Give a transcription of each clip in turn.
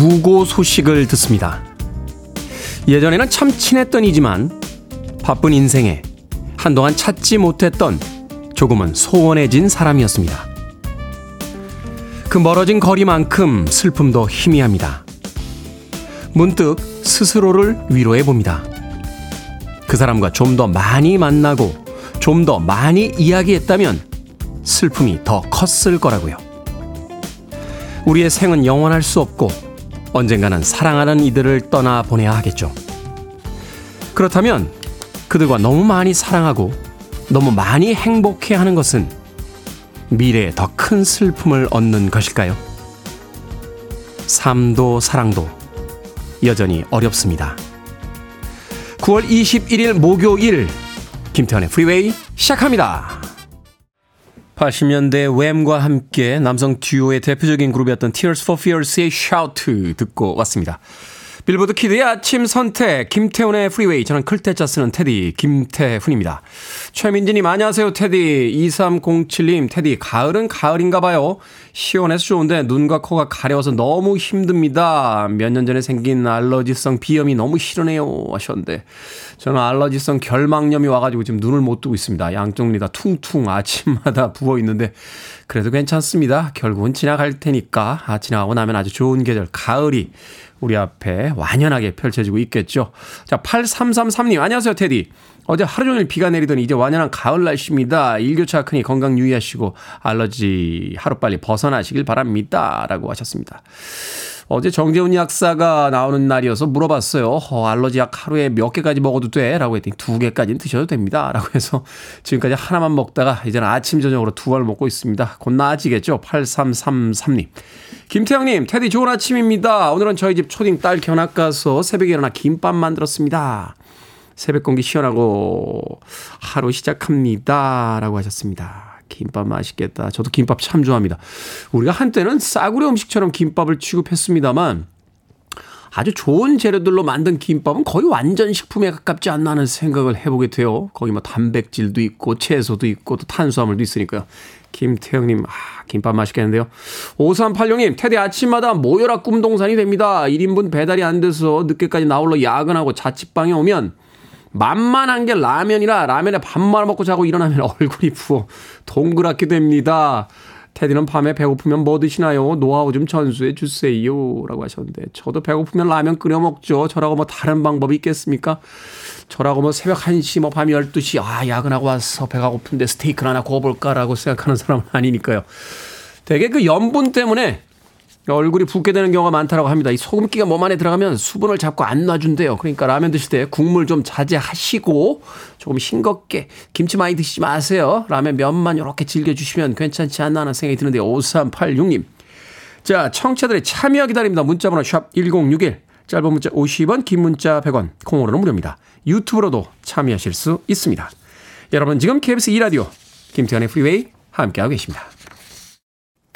부고 소식을 듣습니다. 예전에는 참 친했던 이지만 바쁜 인생에 한동안 찾지 못했던 조금은 소원해진 사람이었습니다. 그 멀어진 거리만큼 슬픔도 희미합니다. 문득 스스로를 위로해 봅니다. 그 사람과 좀 더 많이 만나고 좀 더 많이 이야기했다면 슬픔이 더 컸을 거라고요. 우리의 생은 영원할 수 없고 언젠가는 사랑하는 이들을 떠나 보내야 하겠죠. 그렇다면 그들과 너무 많이 사랑하고 너무 많이 행복해 하는 것은 미래에 더 큰 슬픔을 얻는 것일까요? 삶도 사랑도 여전히 어렵습니다. 9월 21일 목요일 김태현의 프리웨이 시작합니다. 80년대 Wham과 함께 남성 듀오의 대표적인 그룹이었던 Tears for Fears의 Shout 듣고 왔습니다. 빌보드 kid의 아침 선택, 김태훈의 프리웨이. 저는 클 태 자 쓰는 테디, 김태훈입니다. 최민지님, 안녕하세요, 테디. 2307님, 테디, 가을은 가을인가 봐요. 시원해서 좋은데 눈과 코가 가려워서 너무 힘듭니다. 몇 년 전에 생긴 알러지성 비염이 너무 싫으네요. 하셨는데. 저는 알러지성 결막염이 와가지고 지금 눈을 못 뜨고 있습니다. 양쪽 눈이 다 퉁퉁 아침마다 부어 있는데. 그래도 괜찮습니다. 결국은 지나갈 테니까. 아, 지나가고 나면 아주 좋은 계절, 가을이 우리 앞에 완연하게 펼쳐지고 있겠죠. 자, 8333님, 안녕하세요, 테디. 어제 하루 종일 비가 내리더니 이제 완연한 가을 날씨입니다. 일교차 크니 건강 유의하시고 알러지 하루빨리 벗어나시길 바랍니다. 라고 하셨습니다. 어제 정재훈 약사가 나오는 날이어서 물어봤어요. 어, 알러지 약 하루에 몇 개까지 먹어도 돼? 라고 했더니 두 개까지는 드셔도 됩니다. 라고 해서 지금까지 하나만 먹다가 이제는 아침, 저녁으로 두 알 먹고 있습니다. 곧 나아지겠죠? 8333님. 김태형님, 테디 좋은 아침입니다. 오늘은 저희 집 초딩 딸 견학 가서 새벽에 일어나 김밥 만들었습니다. 새벽 공기 시원하고 하루 시작합니다. 라고 하셨습니다. 김밥 맛있겠다. 저도 김밥 참 좋아합니다. 우리가 한때는 싸구려 음식처럼 김밥을 취급했습니다만 아주 좋은 재료들로 만든 김밥은 거의 완전 식품에 가깝지 않나 하는 생각을 해보게 돼요. 거기 뭐 단백질도 있고 채소도 있고 또 탄수화물도 있으니까요. 김태형님, 아, 김밥 맛있겠는데요. 5386님, 테디 아침마다 모여라 꿈동산이 됩니다. 1인분 배달이 안 돼서 늦게까지 나홀로 야근하고 자취방에 오면 만만한 게 라면이라 라면에 밥 말아 먹고 자고 일어나면 얼굴이 부어 동그랗게 됩니다. 테디는 밤에 배고프면 뭐 드시나요? 노하우 좀 전수해 주세요. 라고 하셨는데, 저도 배고프면 라면 끓여 먹죠. 저라고 뭐 다른 방법이 있겠습니까? 저라고 뭐 새벽 1시, 뭐 밤 12시, 아, 야근하고 와서 배가 고픈데 스테이크를 하나 구워볼까라고 생각하는 사람은 아니니까요. 되게 그 염분 때문에 얼굴이 붓게 되는 경우가 많다고 합니다. 이 소금기가 몸 안에 들어가면 수분을 잡고 안 놔준대요. 그러니까 라면 드실 때 국물 좀 자제하시고 조금 싱겁게 김치 많이 드시지 마세요. 라면 면만 이렇게 즐겨주시면 괜찮지 않나 하는 생각이 드는데 5386님. 자, 청취자들의 참여 기다립니다. 문자번호 샵 1061. 짧은 문자 50원, 긴 문자 100원, 콩으로는 무료입니다. 유튜브로도 참여하실 수 있습니다. 여러분 지금 KBS 2라디오 김태현의 프리웨이 함께하고 계십니다.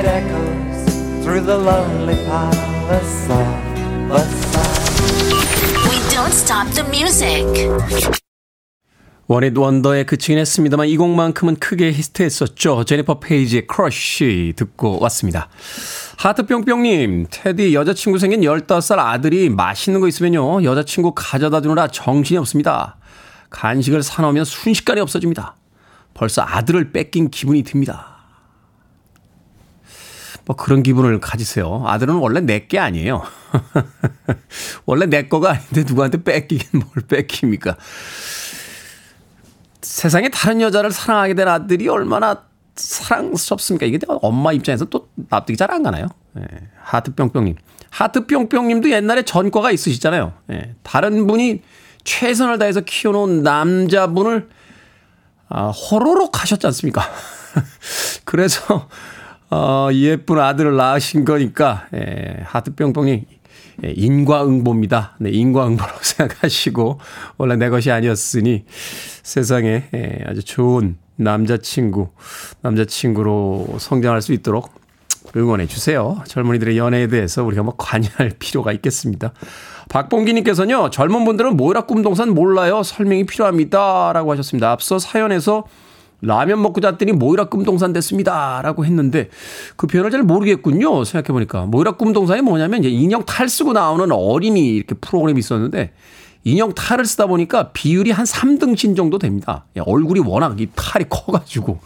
it echoes through the lonely palace of the sun. We don't stop the music. one-hit wonder에 그치긴 했습니다만 이 곡만큼은 크게 히트했었죠. 제니퍼 페이지의 Crush 듣고 왔습니다. 하트뿅뿅님, 테디 여자친구 생긴 15살 아들이 맛있는 거 있으면요. 여자친구 가져다 주느라 정신이 없습니다. 간식을 사놓으면 순식간에 없어집니다. 벌써 아들을 뺏긴 기분이 듭니다. 뭐 그런 기분을 가지세요. 아들은 원래 내 게 아니에요. 원래 내 거가 아닌데 누구한테 뺏기긴 뭘 뺏깁니까? 세상에 다른 여자를 사랑하게 된 아들이 얼마나 사랑스럽습니까? 이게 엄마 입장에서 또 납득이 잘 안 가나요? 예, 하트뿅뿅님. 하트뿅뿅님도 옛날에 전과가 있으시잖아요. 예, 다른 분이 최선을 다해서 키워놓은 남자분을 아, 호로록 하셨지 않습니까? 그래서 어, 예쁜 아들을 낳으신 거니까, 예, 하트 뿅뿅이 예, 인과응보입니다. 네, 인과응보라고 생각하시고, 원래 내 것이 아니었으니 세상에 예, 아주 좋은 남자친구, 남자친구로 성장할 수 있도록 응원해 주세요. 젊은이들의 연애에 대해서 우리가 뭐 관여할 필요가 있겠습니다. 박봉기님께서는요, 젊은 분들은 모이라 꿈동산 몰라요. 설명이 필요합니다. 라고 하셨습니다. 앞서 사연에서 라면 먹고 잤더니 모이라 꿈동산 됐습니다. 라고 했는데 그 표현을 잘 모르겠군요. 생각해보니까. 모이라 꿈동산이 뭐냐면 인형 탈 쓰고 나오는 어린이 이렇게 프로그램이 있었는데 인형 탈을 쓰다 보니까 비율이 한 3등신 정도 됩니다. 예, 얼굴이 워낙 이 탈이 커가지고.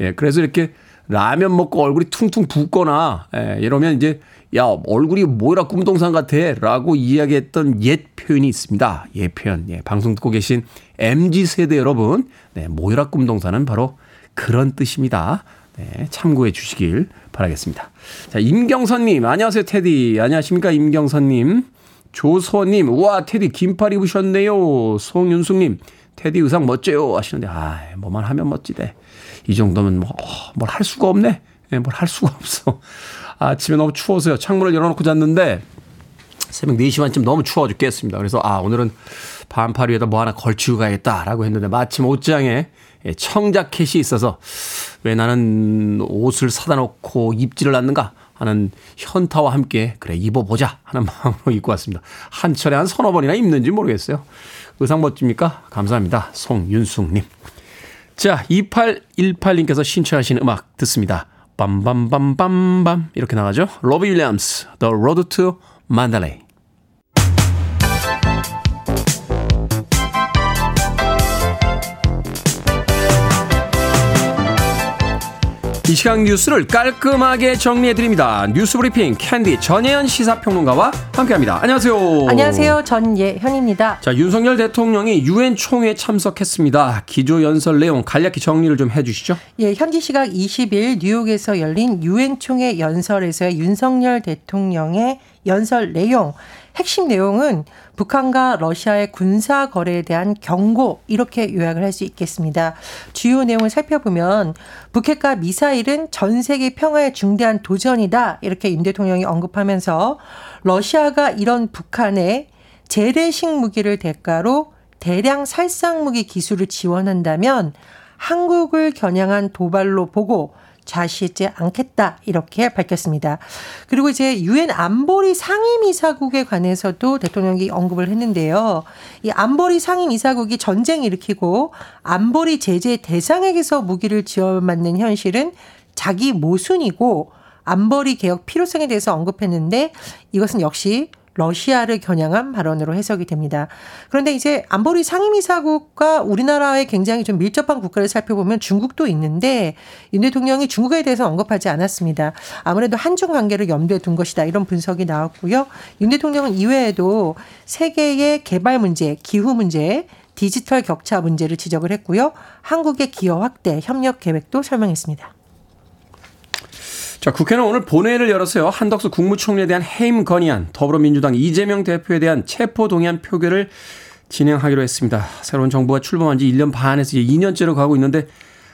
예, 그래서 이렇게 라면 먹고 얼굴이 퉁퉁 붓거나 예, 이러면 이제 야 얼굴이 뭐라 꿈동산 같아 라고 이야기했던 옛 표현이 있습니다. 옛 표현. 예, 방송 듣고 계신 MZ 세대 여러분 네, 모이라 꿈동산은 바로 그런 뜻입니다. 네, 참고해 주시길 바라겠습니다. 자, 임경선님, 안녕하세요, 테디. 안녕하십니까, 임경선님. 조서님, 우와, 테디 긴팔 입으셨네요. 송윤숙님, 테디 의상 멋져요. 하시는데, 아, 뭐만 하면 멋지대. 이 정도면 뭐, 뭘 할 수가 없네. 예, 뭘할 수가 없어. 아침에 너무 추워서요. 창문을 열어놓고 잤는데, 새벽 4시 반쯤 너무 추워 죽겠습니다. 그래서, 아, 오늘은 반팔 위에다 뭐 하나 걸치고 가야겠다라고 했는데, 마침 옷장에 예, 청자켓이 있어서, 왜 나는 옷을 사다 놓고 입지를 않는가 하는 현타와 함께, 그래, 입어보자 하는 마음으로 입고 왔습니다. 한 철에 한 서너 번이나 입는지 모르겠어요. 의상 멋집니까? 감사합니다. 송윤숙님. 자, 2818님께서 신청하신 음악 듣습니다. 빰빰빰빰빰 이렇게 나가죠. 로비 윌리엄스, The Road to Mandalay. 이 시간 뉴스를 깔끔하게 정리해드립니다. 뉴스 브리핑 캔디 전예현 시사평론가와 함께합니다. 안녕하세요. 안녕하세요. 전예현입니다. 자, 윤석열 대통령이 유엔 총회에 참석했습니다. 기조 연설 내용 간략히 정리를 좀 해주시죠. 예, 현지 시각 20일 뉴욕에서 열린 유엔 총회 연설에서의 윤석열 대통령의 연설 내용 핵심 내용은 북한과 러시아의 군사 거래에 대한 경고 이렇게 요약을 할 수 있겠습니다. 주요 내용을 살펴보면 북핵과 미사일은 전 세계 평화에 중대한 도전이다 이렇게 윤 대통령이 언급하면서 러시아가 이런 북한의 재래식 무기를 대가로 대량 살상 무기 기술을 지원한다면 한국을 겨냥한 도발로 보고 자시지 않겠다 이렇게 밝혔습니다. 그리고 이제 유엔 안보리 상임이사국에 관해서도 대통령이 언급을 했는데요. 이 안보리 상임이사국이 전쟁 일으키고 안보리 제재 대상에게서 무기를 지원받는 현실은 자기 모순이고 안보리 개혁 필요성에 대해서 언급했는데 이것은 역시 러시아를 겨냥한 발언으로 해석이 됩니다. 그런데 이제 안보리 상임이사국과 우리나라의 굉장히 좀 밀접한 국가를 살펴보면 중국도 있는데 윤 대통령이 중국에 대해서 언급하지 않았습니다. 아무래도 한중 관계를 염두에 둔 것이다 이런 분석이 나왔고요. 윤 대통령은 이외에도 세계의 개발 문제, 기후 문제, 디지털 격차 문제를 지적을 했고요. 한국의 기여 확대 협력 계획도 설명했습니다. 자, 국회는 오늘 본회의를 열었어요. 한덕수 국무총리에 대한 해임 건의안, 더불어민주당 이재명 대표에 대한 체포 동의안 표결을 진행하기로 했습니다. 새로운 정부가 출범한 지 1년 반에서 이제 2년째로 가고 있는데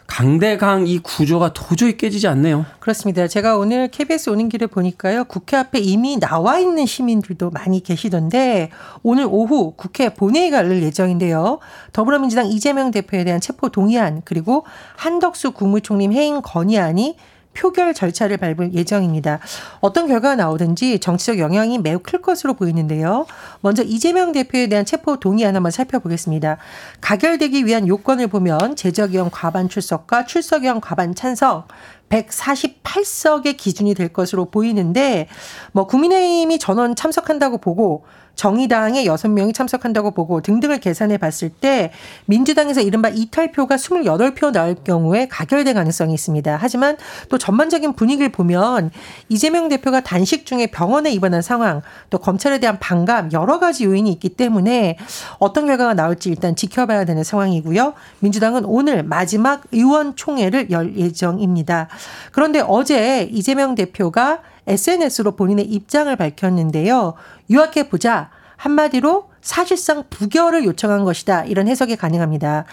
강대강 이 구조가 도저히 깨지지 않네요. 그렇습니다. 제가 오늘 KBS 오는 길에 보니까요. 국회 앞에 이미 나와 있는 시민들도 많이 계시던데 오늘 오후 국회 본회의가 열릴 예정인데요. 더불어민주당 이재명 대표에 대한 체포 동의안 그리고 한덕수 국무총리 해임 건의안이 표결 절차를 밟을 예정입니다. 어떤 결과가 나오든지 정치적 영향이 매우 클 것으로 보이는데요. 먼저 이재명 대표에 대한 체포 동의안 한번 살펴보겠습니다. 가결되기 위한 요건을 보면 제적위원 과반 출석과 출석위원 과반 찬성 148석의 기준이 될 것으로 보이는데 뭐 국민의힘이 전원 참석한다고 보고 정의당의 6명이 참석한다고 보고 등등을 계산해 봤을 때 민주당에서 이른바 이탈표가 28표 나올 경우에 가결될 가능성이 있습니다. 하지만 또 전반적인 분위기를 보면 이재명 대표가 단식 중에 병원에 입원한 상황 또 검찰에 대한 반감 여러 가지 요인이 있기 때문에 어떤 결과가 나올지 일단 지켜봐야 되는 상황이고요. 민주당은 오늘 마지막 의원총회를 열 예정입니다. 그런데 어제 이재명 대표가 SNS로 본인의 입장을 밝혔는데요. 요약해 보자. 한마디로 사실상 부결을 요청한 것이다. 이런 해석이 가능합니다.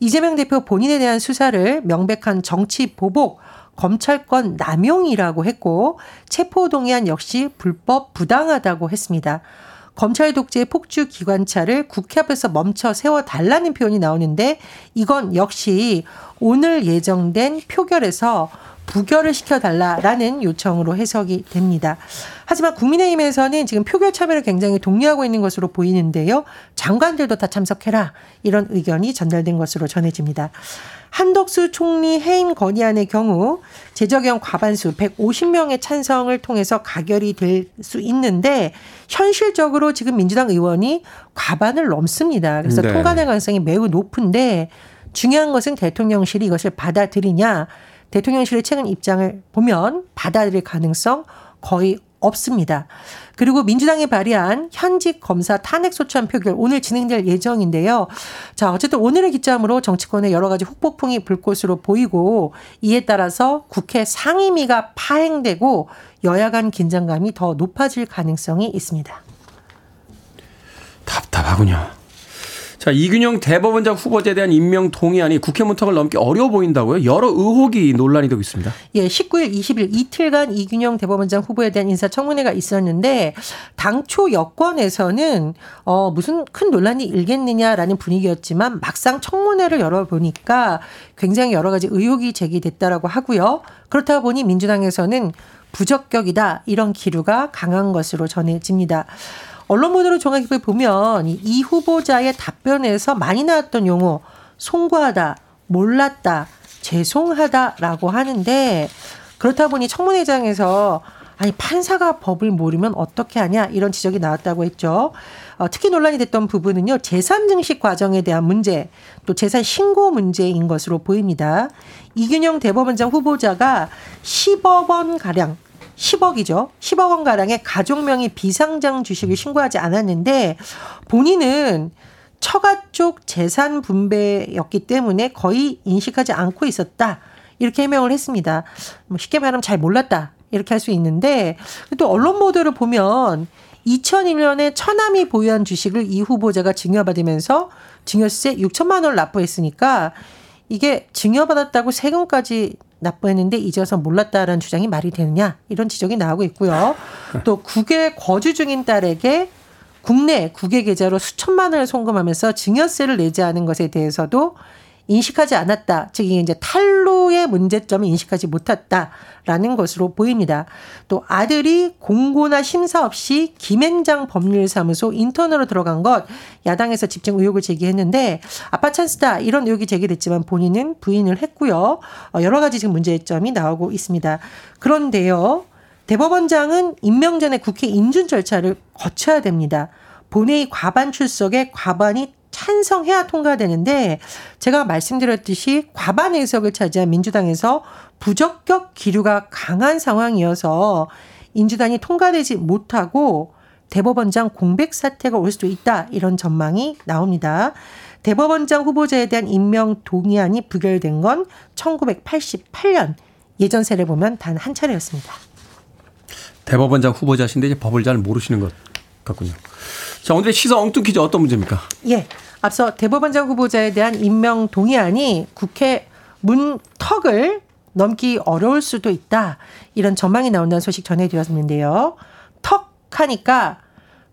이재명 대표 본인에 대한 수사를 명백한 정치 보복, 검찰권 남용이라고 했고 체포동의안 역시 불법 부당하다고 했습니다. 검찰 독재의 폭주 기관차를 국회 앞에서 멈춰 세워 달라는 표현이 나오는데 이건 역시 오늘 예정된 표결에서 부결을 시켜달라라는 요청으로 해석이 됩니다. 하지만 국민의힘에서는 지금 표결 참여를 굉장히 독려하고 있는 것으로 보이는데요. 장관들도 다 참석해라 이런 의견이 전달된 것으로 전해집니다. 한덕수 총리 해임 건의안의 경우 제적용 과반수 150명의 찬성을 통해서 가결이 될 수 있는데 현실적으로 지금 민주당 의원이 과반을 넘습니다. 그래서 네. 통과될 가능성이 매우 높은데 중요한 것은 대통령실이 이것을 받아들이냐 대통령실의 최근 입장을 보면 받아들일 가능성 거의 없습니다. 그리고 민주당이 발의한 현직 검사 탄핵 소추안 표결 오늘 진행될 예정인데요. 자, 어쨌든 오늘의 기점으로 정치권에 여러 가지 후폭풍이 불 것으로 보이고 이에 따라서 국회 상임위가 파행되고 여야 간 긴장감이 더 높아질 가능성이 있습니다. 답답하군요. 자, 이균영 대법원장 후보자에 대한 임명 동의안이 국회 문턱을 넘기 어려워 보인다고요? 여러 의혹이 논란이 되고 있습니다. 예, 19일, 20일 이틀간 이균영 대법원장 후보에 대한 인사청문회가 있었는데 당초 여권에서는 어 무슨 큰 논란이 일겠느냐라는 분위기였지만 막상 청문회를 열어보니까 굉장히 여러 가지 의혹이 제기됐다라고 하고요. 그렇다 보니 민주당에서는 부적격이다 이런 기류가 강한 것으로 전해집니다. 언론 보도를 종합해 보면 이- 이 후보자의 답변에서 많이 나왔던 용어 송구하다, 몰랐다, 죄송하다라고 하는데 그렇다 보니 청문회장에서 아니 판사가 법을 모르면 어떻게 하냐 이런 지적이 나왔다고 했죠. 어, 특히 논란이 됐던 부분은요 재산 증식 과정에 대한 문제 또 재산 신고 문제인 것으로 보입니다. 이균영 대법원장 후보자가 10억 원 가량 10억이죠. 10억 원 가량의 가족명의 비상장 주식을 신고하지 않았는데 본인은 처가 쪽 재산 분배였기 때문에 거의 인식하지 않고 있었다. 이렇게 해명을 했습니다. 뭐 쉽게 말하면 잘 몰랐다. 이렇게 할 수 있는데 또 언론 보도를 보면 2001년에 처남이 보유한 주식을 이 후보자가 증여받으면서 증여세 6천만 원을 납부했으니까 이게 증여받았다고 세금까지 납부했는데 와서 몰랐다라는 주장이 말이 되느냐 이런 지적이 나오고 있고요. 또 국외 거주 중인 딸에게 국내 국외 계좌로 수천만 원을 송금하면서 증여세를 내지 않은 것에 대해서도 인식하지 않았다. 즉 이게 이제 탈루의 문제점을 인식하지 못했다라는 것으로 보입니다. 또 아들이 공고나 심사 없이 김앤장 법률사무소 인턴으로 들어간 것 야당에서 집중 의혹을 제기했는데 아빠 찬스다 이런 의혹이 제기됐지만 본인은 부인을 했고요. 어, 여러 가지 지금 문제점이 나오고 있습니다. 그런데요. 대법원장은 임명 전에 국회 인준 절차를 거쳐야 됩니다. 본회의 과반 출석에 과반이 찬성해야 통과되는데 제가 말씀드렸듯이 과반 의석을 차지한 민주당에서 부적격 기류가 강한 상황이어서 인주단이 통과되지 못하고 대법원장 공백 사태가 올 수도 있다 이런 전망이 나옵니다. 대법원장 후보자에 대한 임명 동의안이 부결된 건 1988년 예전 세를 보면 단 한 차례였습니다. 대법원장 후보자신데 이제 법을 잘 모르시는 것 같군요. 자, 오늘의 시사 엉뚱 퀴즈 어떤 문제입니까? 예. 앞서 대법원장 후보자에 대한 임명 동의안이 국회 문턱을 넘기 어려울 수도 있다. 이런 전망이 나온다는 소식 전해드렸는데요. 턱 하니까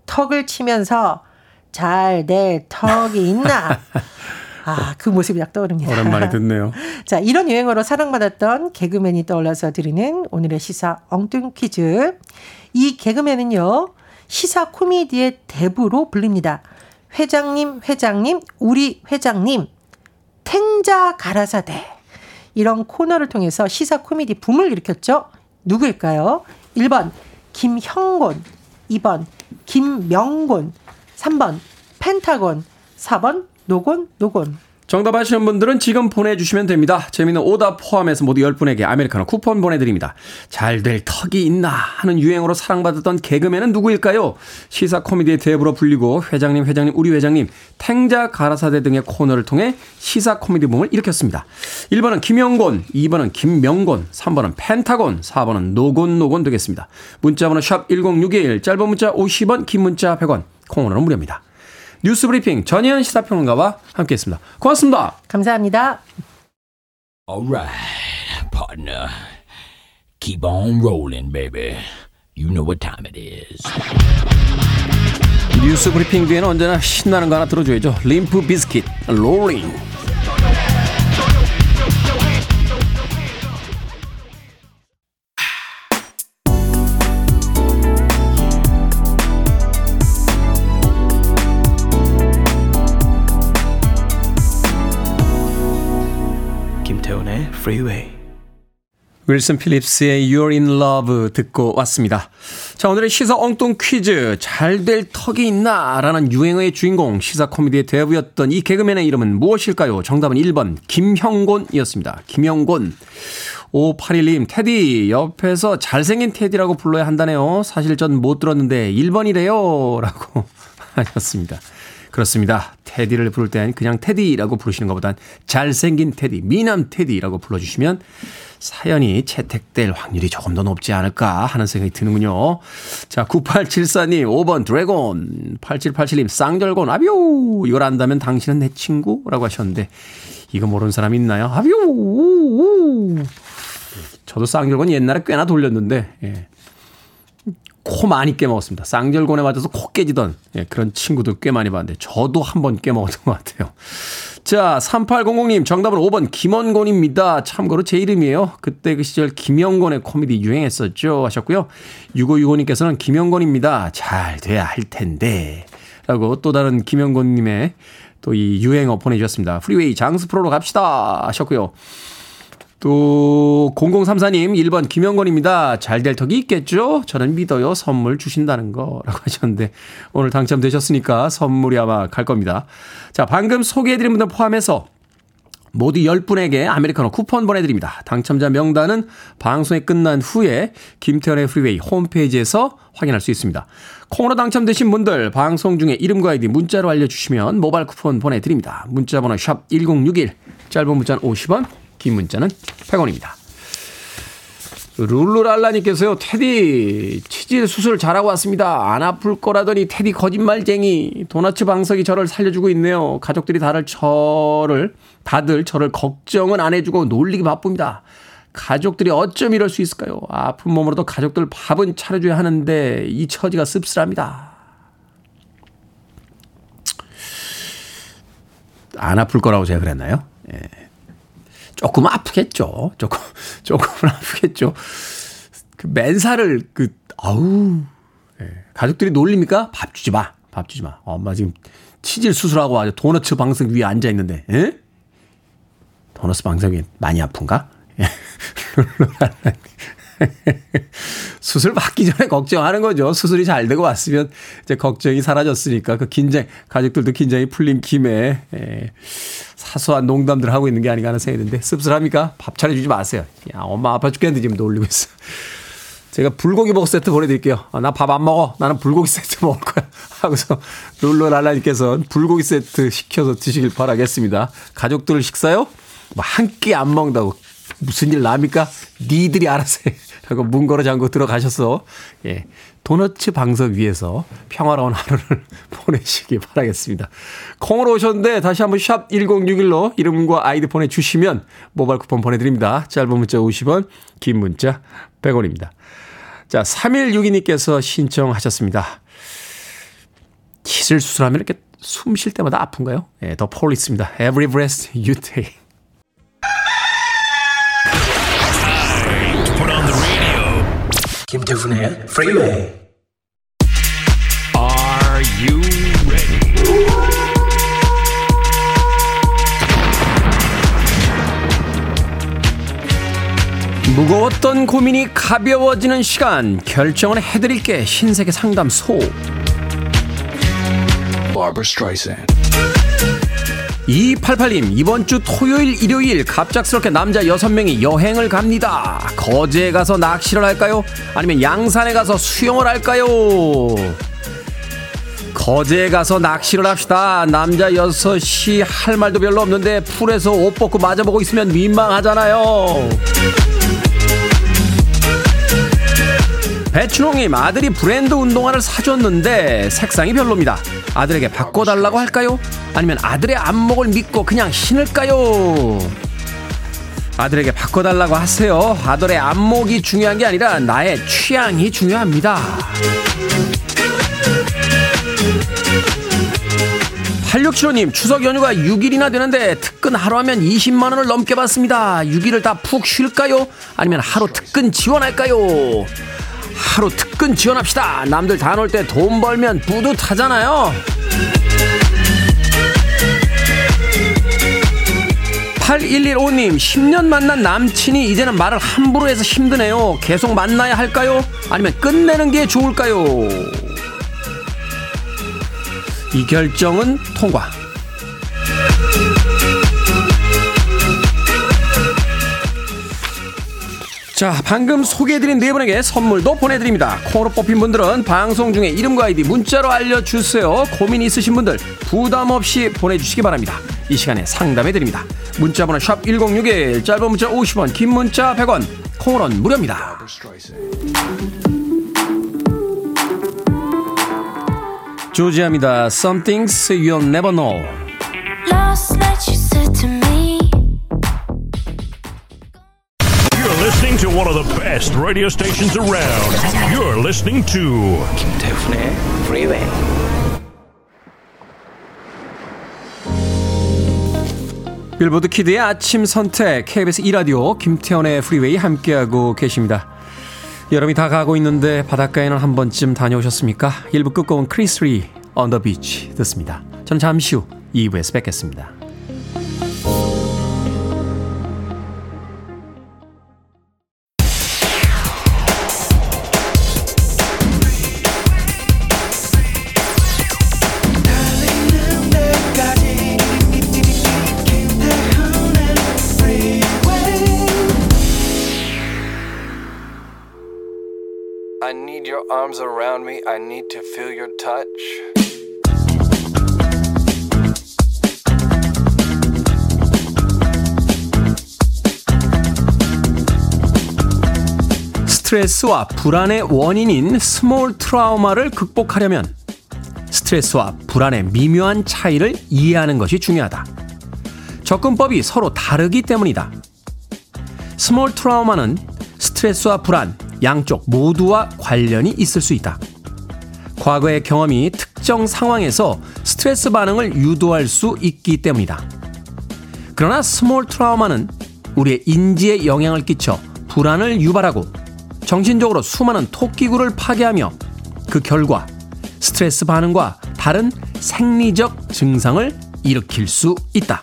턱을 치면서 잘 내 턱이 있나? 아, 그 모습이 딱 떠오릅니다. 오랜만에 듣네요. 자, 이런 유행어로 사랑받았던 개그맨이 떠올라서 드리는 오늘의 시사 엉뚱 퀴즈. 이 개그맨은요, 시사 코미디의 대부로 불립니다. 회장님, 회장님, 우리 회장님, 탱자 가라사대. 이런 코너를 통해서 시사 코미디 붐을 일으켰죠. 누구일까요? 1번, 김형곤. 2번, 김명곤. 3번, 펜타곤. 4번, 노곤, 노곤. 정답 아시는 분들은 지금 보내주시면 됩니다. 재미있는 오답 포함해서 모두 10분에게 아메리카노 쿠폰 보내드립니다. 잘 될 턱이 있나 하는 유행어로 사랑받았던 개그맨은 누구일까요? 시사 코미디의 대부로 불리고 회장님, 회장님, 우리 회장님, 탱자 가라사대 등의 코너를 통해 시사 코미디 붐을 일으켰습니다. 1번은 김영곤, 2번은 김명곤, 3번은 펜타곤, 4번은 노곤노곤 되겠습니다. 문자번호 샵 1061, 짧은 문자 50원, 긴 문자 100원, 콩으로는 무료입니다. 뉴스 브리핑 전혜연 시사평론가와 함께했습니다. 고맙습니다. 감사합니다. All right, partner. Keep on rolling, baby. You know what time it is. 뉴스 브리핑 뒤에는 언제나 신나는 거 하나 들어줘야죠. 림프 비즈킷, Rollin'. Freeway. 윌슨 필립스의 You're in Love 듣고 왔습니다. 자, 오늘의 시사 엉뚱 퀴즈. 잘 될 턱이 있나? 라는 유행어의 주인공, 시사 코미디의 대부였던 이 개그맨의 이름은 무엇일까요? 정답은 1번, 김형곤이었습니다. 김형곤. 581님, 테디, 옆에서 잘생긴 테디라고 불러야 한다네요. 사실 전 못 들었는데 1번이래요. 라고 하셨습니다. 그렇습니다. 테디를 부를 땐 그냥 테디라고 부르시는 것보단 잘생긴 테디, 미남 테디라고 불러주시면 사연이 채택될 확률이 조금 더 높지 않을까 하는 생각이 드는군요. 자, 9874님, 5번 드래곤, 8787님, 쌍절곤, 아뷰! 이걸 안다면 당신은 내 친구 라고 하셨는데, 이거 모르는 사람 있나요? 아뷰! 저도 쌍절곤 옛날에 꽤나 돌렸는데, 예. 코 많이 깨먹었습니다. 쌍절곤에 맞아서 코 깨지던 예, 그런 친구들 꽤 많이 봤는데 저도 한 번 깨먹었던 것 같아요. 자, 3800님 정답은 5번 김원곤입니다. 참고로 제 이름이에요. 그때 그 시절 김영곤의 코미디 유행했었죠 하셨고요. 6565님께서는 김영곤입니다. 잘 돼야 할 텐데 라고 또 다른 김영곤님의 또 이 유행어 보내주셨습니다. 프리웨이 장수 프로로 갑시다 하셨고요. 또 0034님 1번 김영건입니다. 잘 될 턱이 있겠죠? 저는 믿어요. 선물 주신다는 거라고 하셨는데 오늘 당첨되셨으니까 선물이 아마 갈 겁니다. 자, 방금 소개해드린 분들 포함해서 모두 10분에게 아메리카노 쿠폰 보내드립니다. 당첨자 명단은 방송이 끝난 후에 김태훈의 프리웨이 홈페이지에서 확인할 수 있습니다. 콩으로 당첨되신 분들 방송 중에 이름과 아이디 문자로 알려주시면 모바일 쿠폰 보내드립니다. 문자번호 샵 1061 짧은 문자는 50원 긴 문자는 100원입니다. 룰루랄라님께서요, 테디, 치질 수술 잘하고 왔습니다. 안 아플 거라더니 테디 거짓말쟁이. 도나츠 방석이 저를 살려주고 있네요. 가족들이 다들 저를, 다들 저를 걱정은 안 해주고 놀리기 바쁩니다. 가족들이 어쩜 이럴 수 있을까요? 아픈 몸으로도 가족들 밥은 차려줘야 하는데 이 처지가 씁쓸합니다. 안 아플 거라고 제가 그랬나요? 예. 조금 아프겠죠. 조금, 조금은 아프겠죠. 그 맨살을 그, 아우, 예. 가족들이 놀립니까? 밥 주지 마. 밥 주지 마. 엄마 지금 치질 수술하고 아주 도너츠 방석 위에 앉아 있는데, 예? 도너츠 방석 위에 많이 아픈가? 예. 수술 받기 전에 걱정하는 거죠. 수술이 잘 되고 왔으면 이제 걱정이 사라졌으니까 그 긴장, 가족들도 긴장이 풀린 김에, 예, 사소한 농담들 하고 있는 게 아닌가 하는 생각이 드는데 씁쓸합니까? 밥 차려주지 마세요. 야, 엄마 아파 죽겠는데 지금 놀리고 있어. 제가 불고기 버거 세트 보내드릴게요. 아, 나밥 안 먹어. 나는 불고기 세트 먹을 거야. 하고서 룰루랄라님께서 불고기 세트 시켜서 드시길 바라겠습니다. 가족들 식사요? 뭐 한 끼 안 먹는다고 무슨 일 납니까? 니들이 알아서 해. 라고 문 걸어 잠고 들어가셔서, 예. 도너츠 방석 위에서 평화로운 하루를 보내시기 바라겠습니다. 콩으로 오셨는데 다시 한번 샵 1061로 이름과 아이디 보내주시면 모바일 쿠폰 보내드립니다. 짧은 문자 50원, 긴 문자 100원입니다. 자, 3162님께서 신청하셨습니다. 치질 수술하면 이렇게 숨 쉴 때마다 아픈가요? 예, 더 폴리스입니다. Every breath you take. 김태훈의 Freeway. Are you ready? 무거웠던 고민이 가벼워지는 시간 결정을 해드릴게 신세계 상담소 Barbara Streisand. 2288님 이번 주 토요일 일요일 갑작스럽게 남자 6명이 여행을 갑니다 거제에 가서 낚시를 할까요? 아니면 양산에 가서 수영을 할까요? 거제에 가서 낚시를 합시다 남자 6이 할 말도 별로 없는데 풀에서 옷 벗고 맞아보고 있으면 민망하잖아요 배춘홍님 아들이 브랜드 운동화를 사줬는데 색상이 별로입니다. 아들에게 바꿔달라고 할까요? 아니면 아들의 안목을 믿고 그냥 신을까요? 아들에게 바꿔달라고 하세요. 아들의 안목이 중요한 게 아니라 나의 취향이 중요합니다. 8675님, 추석 연휴가 6일이나 되는데 특근 하루 하면 20만원을 넘게 받습니다. 6일을 다 푹 쉴까요? 아니면 하루 특근 지원할까요? 하루 특근 지원합시다. 남들 다 놀 때 돈 벌면 뿌듯하잖아요. 8115님, 10년 만난 남친이 이제는 말을 함부로 해서 힘드네요. 계속 만나야 할까요? 아니면 끝내는 게 좋을까요? 이 결정은 통과. 자, 방금 소개해드린 네 분에게 선물도 보내드립니다. 콩으로 뽑힌 분들은 방송 중에 이름과 아이디 문자로 알려주세요. 고민 있으신 분들 부담 없이 보내주시기 바랍니다. 이 시간에 상담해드립니다. 문자번호 샵 1061, 짧은 문자 50원, 긴 문자 100원, 콩으로는 무료입니다. 조지아입니다. Some things you'll never know. To one of the best radio stations around. You're listening to 김태훈의 Freeway. 빌보드 kid의 아침 선택 KBS 2라디오 김태훈의 프리웨이 함께하고 계십니다. 여름이 다 가고 있는데 바닷가에는 한 번쯤 다녀오셨습니까? 1부 끝곡은 크리스 리아 On the Beach 듣습니다. 저는 잠시 후 2부에서 뵙겠습니다. Arms around me. I need to feel your touch. 스트레스와 불안의 원인인 small 트라우마를 극복하려면 스트레스와 불안의 미묘한 차이를 이해하는 것이 중요하다. 접근법이 서로 다르기 때문이다. small 트라우마는 스트레스와 불안 양쪽 모두와 관련이 있을 수 있다. 과거의 경험이 특정 상황에서 스트레스 반응을 유도할 수 있기 때문이다. 그러나 small 트라우마는 우리의 인지에 영향을 끼쳐 불안을 유발하고 정신적으로 수많은 토끼굴을 파게 하며 그 결과 스트레스 반응과 다른 생리적 증상을 일으킬 수 있다.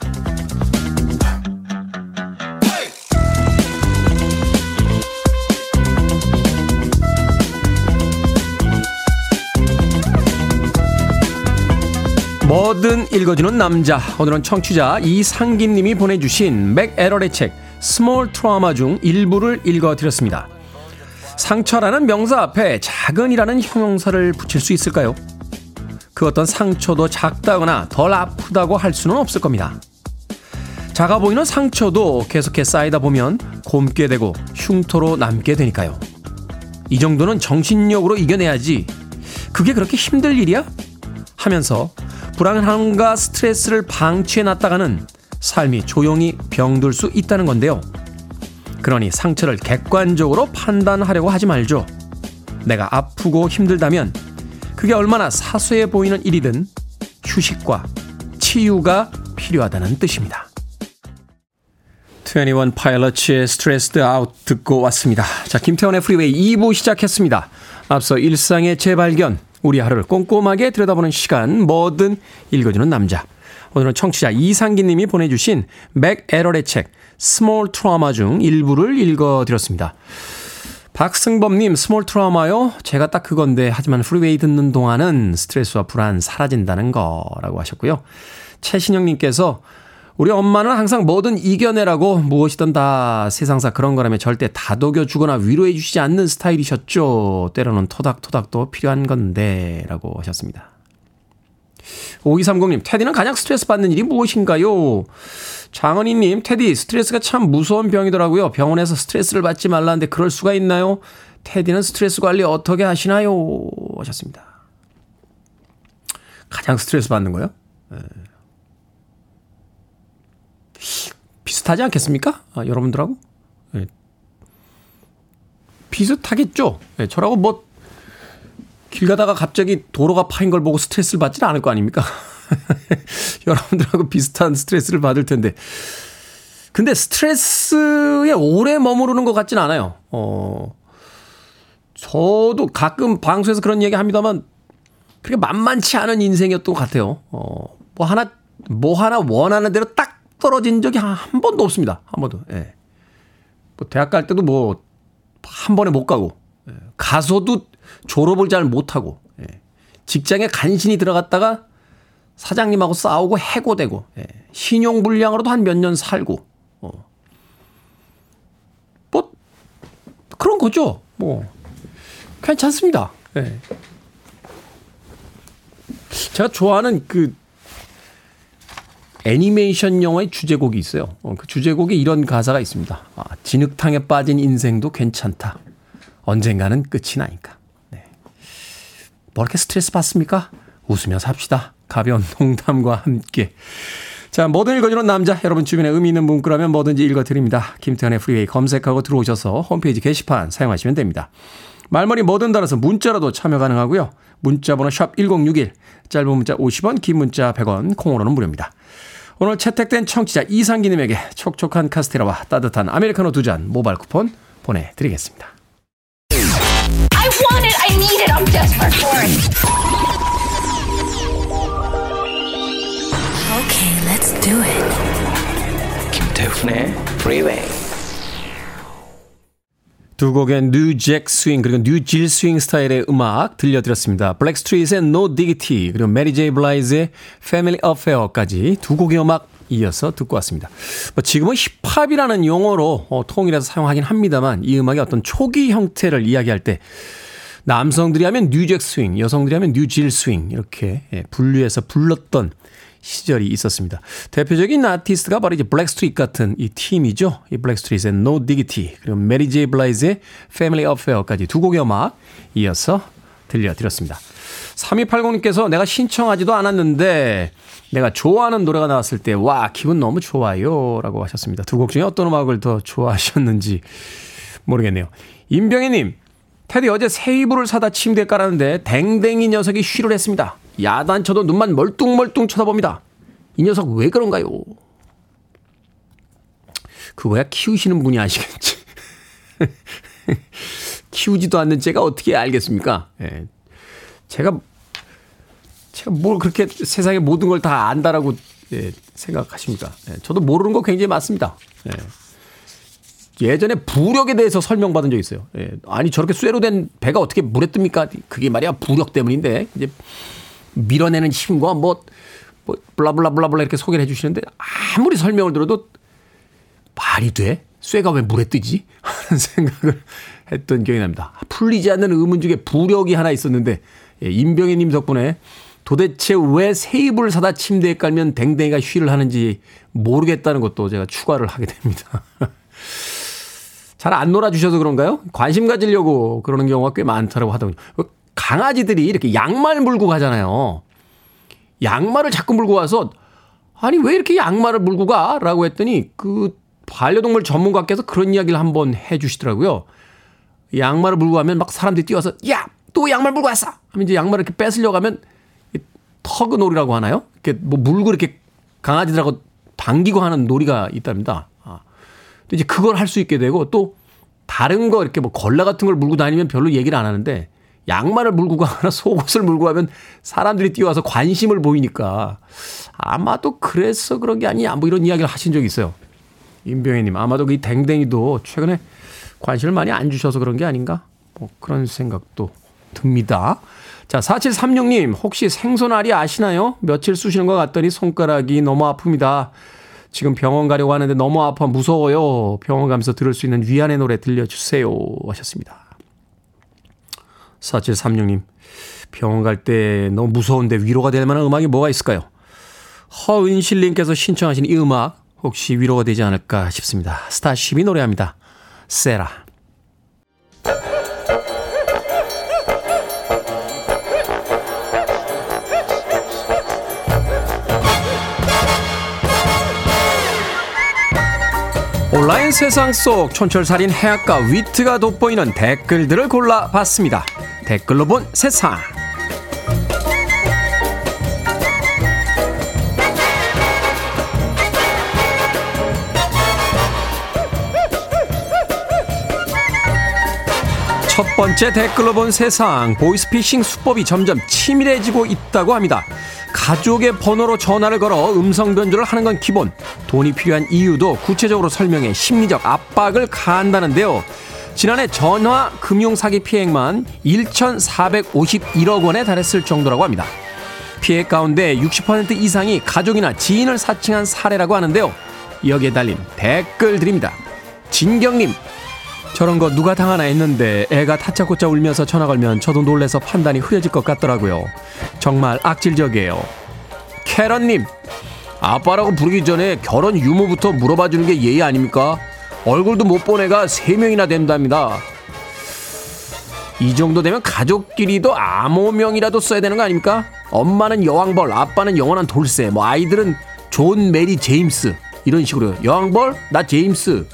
뭐든 읽어주는 남자. 오늘은 청취자 이상기님이 보내주신 멕 애럴의 책 small 트라우마 중 일부를 읽어드렸습니다. 상처라는 명사 앞에 작은이라는 형용사를 붙일 수 있을까요? 그 어떤 상처도 작다거나 덜 아프다고 할 수는 없을 겁니다. 작아 보이는 상처도 계속해 쌓이다 보면 곰게 되고 흉터로 남게 되니까요. 이 정도는 정신력으로 이겨내야지. 그게 그렇게 힘들 일이야? 하면서 불안함과 스트레스를 방치해 놨다가는 삶이 조용히 병들 수 있다는 건데요. 그러니 상처를 객관적으로 판단하려고 하지 말죠. 내가 아프고 힘들다면 그게 얼마나 사소해 보이는 일이든 휴식과 치유가 필요하다는 뜻입니다. 21 파일럿의 Stressed Out 듣고 왔습니다. 자, 김태훈의 프리웨이 2부 시작했습니다. 앞서 일상의 재발견, 우리 하루를 꼼꼼하게 들여다보는 시간, 뭐든 읽어주는 남자. 오늘은 청취자 이상기 님이 보내주신 멕 애럴의 책, small 트라우마 중 일부를 읽어드렸습니다. 박승범님, small 트라우마요? 제가 딱 그건데, 하지만 프리웨이 듣는 동안은 스트레스와 불안 사라진다는 거라고 하셨고요. 최신영님께서 우리 엄마는 항상 뭐든 이겨내라고 무엇이든 다 세상사 그런 거라며 절대 다독여 주거나 위로해 주시지 않는 스타일이셨죠. 때로는 토닥토닥도 필요한 건데, 라고 하셨습니다. 5230님, 테디는 가장 스트레스 받는 일이 무엇인가요? 장은희님, 테디, 스트레스가 참 무서운 병이더라고요. 병원에서 스트레스를 받지 말라는데 그럴 수가 있나요? 테디는 스트레스 관리 어떻게 하시나요? 하셨습니다. 가장 스트레스 받는 거요? 네. 비슷하지 않겠습니까? 아, 여러분들하고? 예. 비슷하겠죠? 예, 저라고 뭐, 길 가다가 갑자기 도로가 파인 걸 보고 스트레스를 받지는 않을 거 아닙니까? 여러분들하고 비슷한 스트레스를 받을 텐데. 근데 스트레스에 오래 머무르는 것 같진 않아요. 어, 저도 가끔 방송에서 그런 얘기 합니다만, 그렇게 만만치 않은 인생이었던 것 같아요. 어, 뭐 하나, 뭐 하나 원하는 대로 딱 떨어진 적이 한, 한 번도 없습니다. 한 번도. 예. 뭐 대학 갈 때도 뭐, 한 번에 못 가고, 예. 가서도 졸업을 잘 못하고, 예. 직장에 간신히 들어갔다가 사장님하고 싸우고 해고되고, 예. 신용불량으로도 한 몇 년 살고, 어. 뭐, 그런 거죠. 뭐, 괜찮습니다. 예. 제가 좋아하는 그 애니메이션 영화의 주제곡이 있어요. 어, 그 주제곡에 이런 가사가 있습니다. 아, 진흙탕에 빠진 인생도 괜찮다. 언젠가는 끝이 나니까. 네. 뭐 이렇게 스트레스 받습니까? 웃으며 삽시다. 가벼운 농담과 함께. 자, 뭐든 읽어주는 남자. 여러분 주변에 의미 있는 문구라면 뭐든지 읽어드립니다. 김태훈의 프리웨이 검색하고 들어오셔서 홈페이지 게시판 사용하시면 됩니다. 말머리 뭐든 달아서 문자로도 참여 가능하고요. 문자번호 샵 1061, 짧은 문자 50원, 긴 문자 100원, 콩으로는 무료입니다. 오늘 채택된 청취자 이상기님에게 촉촉한 카스테라와 따뜻한 아메리카노 두 잔 모바일 쿠폰 보내드리겠습니다. I want it. I need it. I'm desperate for it. Okay, let's do it. 김태훈의 Freeway. 두 곡의 New Jack Swing 그리고 New Jill Swing 스타일의 음악 들려드렸습니다. 블랙스트리트의 No Diggity 그리고 메리 제이 블라이즈의 Family Affair까지 두 곡의 음악 이어서 듣고 왔습니다. 뭐 지금은 힙합이라는 용어로 어, 통일해서 사용하긴 합니다만 이 음악의 어떤 초기 형태를 이야기할 때 남성들이 하면 New Jack Swing, 여성들이 하면 New Jill Swing 이렇게 예, 분류해서 불렀던 시절이 있었습니다. 대표적인 아티스트가 바로 이제 블랙스트리트 같은 이 팀이죠. 이 블랙스트리트의 No Diggity 그리고 메리 제이 블라이즈의 Family Affair까지 두 곡의 음악 이어서 들려드렸습니다. 3280님께서 내가 신청하지도 않았는데 내가 좋아하는 노래가 나왔을 때 와 기분 너무 좋아요 라고 하셨습니다. 두 곡 중에 어떤 음악을 더 좋아하셨는지 모르겠네요. 임병희님 테디 어제 새 이불을 사다 침대에 깔았는데 댕댕이 녀석이 쉬를 했습니다. 야단쳐도 눈만 멀뚱멀뚱 쳐다봅니다. 이 녀석 왜 그런가요? 그거야 키우시는 분이 아시겠지. 키우지도 않는 제가 어떻게 알겠습니까? 예. 제가 제가 뭘 그렇게 세상의 모든 걸 다 안다라고 예, 생각하십니까? 예, 저도 모르는 거 굉장히 많습니다. 예. 예전에 부력에 대해서 설명받은 적 있어요. 예. 아니 저렇게 쇠로 된 배가 어떻게 물에 뜹니까? 그게 말이야 부력 때문인데 이제 밀어내는 힘과 뭐, 뭐 블라블라블라블라 이렇게 소개를 해주시는데 아무리 설명을 들어도 말이 돼? 쇠가 왜 물에 뜨지? 하는 생각을 했던 기억이 납니다. 풀리지 않는 의문 중에 부력이 하나 있었는데 예, 임병희님 덕분에 도대체 왜 세입을 사다 침대에 깔면 댕댕이가 쉬를 하는지 모르겠다는 것도 제가 추가를 하게 됩니다. 잘 안 놀아주셔서 그런가요? 관심 가지려고 그러는 경우가 꽤 많다고 하더군요. 강아지들이 이렇게 양말 물고 가잖아요. 양말을 자꾸 물고 와서 아니 왜 이렇게 양말을 물고 가? 라고 했더니 그 반려동물 전문가께서 그런 이야기를 한번 해 주시더라고요. 양말을 물고 가면 막 사람들이 뛰어서 야! 또 양말 물고 왔어! 하면 이제 양말을 이렇게 뺏으려고 하면 터그놀이라고 하나요? 이렇게 뭐 물고 이렇게 강아지들하고 당기고 하는 놀이가 있답니다. 아. 또 이제 그걸 할 수 있게 되고 또 다른 거 이렇게 뭐 걸레 같은 걸 물고 다니면 별로 얘기를 안 하는데 양말을 물고 가거나 속옷을 물고 가면 사람들이 뛰어와서 관심을 보이니까 아마도 그래서 그런 게 아니냐 뭐 이런 이야기를 하신 적이 있어요. 임병희님 아마도 이 댕댕이도 최근에 관심을 많이 안 주셔서 그런 게 아닌가 뭐 그런 생각도 듭니다. 자 4736님 혹시 생선알이 아시나요? 며칠 쑤시는 것 같더니 손가락이 너무 아픕니다. 지금 병원 가려고 하는데 너무 아파 무서워요. 병원 가면서 들을 수 있는 위안의 노래 들려주세요 하셨습니다. 4736님, 병원 갈 때 너무 무서운데 위로가 될 만한 음악이 뭐가 있을까요? 허은실님께서 신청하신 이 음악 혹시 위로가 되지 않을까 싶습니다. 스타쉽이 노래합니다. 세라. 온라인 세상 속 촌철살인 해악과 위트가 돋보이는 댓글들을 골라봤습니다. 댓글로 본 세상. 첫 번째 댓글로 본 세상 보이스피싱 수법이 점점 치밀해지고 있다고 합니다. 가족의 번호로 전화를 걸어 음성 변조를 하는 건 기본. 돈이 필요한 이유도 구체적으로 설명해 심리적 압박을 가한다는데요. 지난해 전화 금융 사기 피해액만 1,451억 원에 달했을 정도라고 합니다. 피해 가운데 60% 이상이 가족이나 지인을 사칭한 사례라고 하는데요. 여기에 달린 댓글 드립니다. 진경님, 저런 거 누가 당하나 했는데 애가 타짜고짜 울면서 전화 걸면 저도 놀래서 판단이 흐려질 것 같더라고요. 정말 악질적이에요. 캐런님, 아빠라고 부르기 전에 결혼 유무부터 물어봐 주는 게 예의 아닙니까? 얼굴도 못 본 애가 3명이나 된답니다. 이 정도 되면 가족끼리도 암호명이라도 써야 되는 거 아닙니까? 엄마는 여왕벌, 아빠는 영원한 돌쇠, 뭐 아이들은 존 메리 제임스 이런 식으로 여왕벌, 나 제임스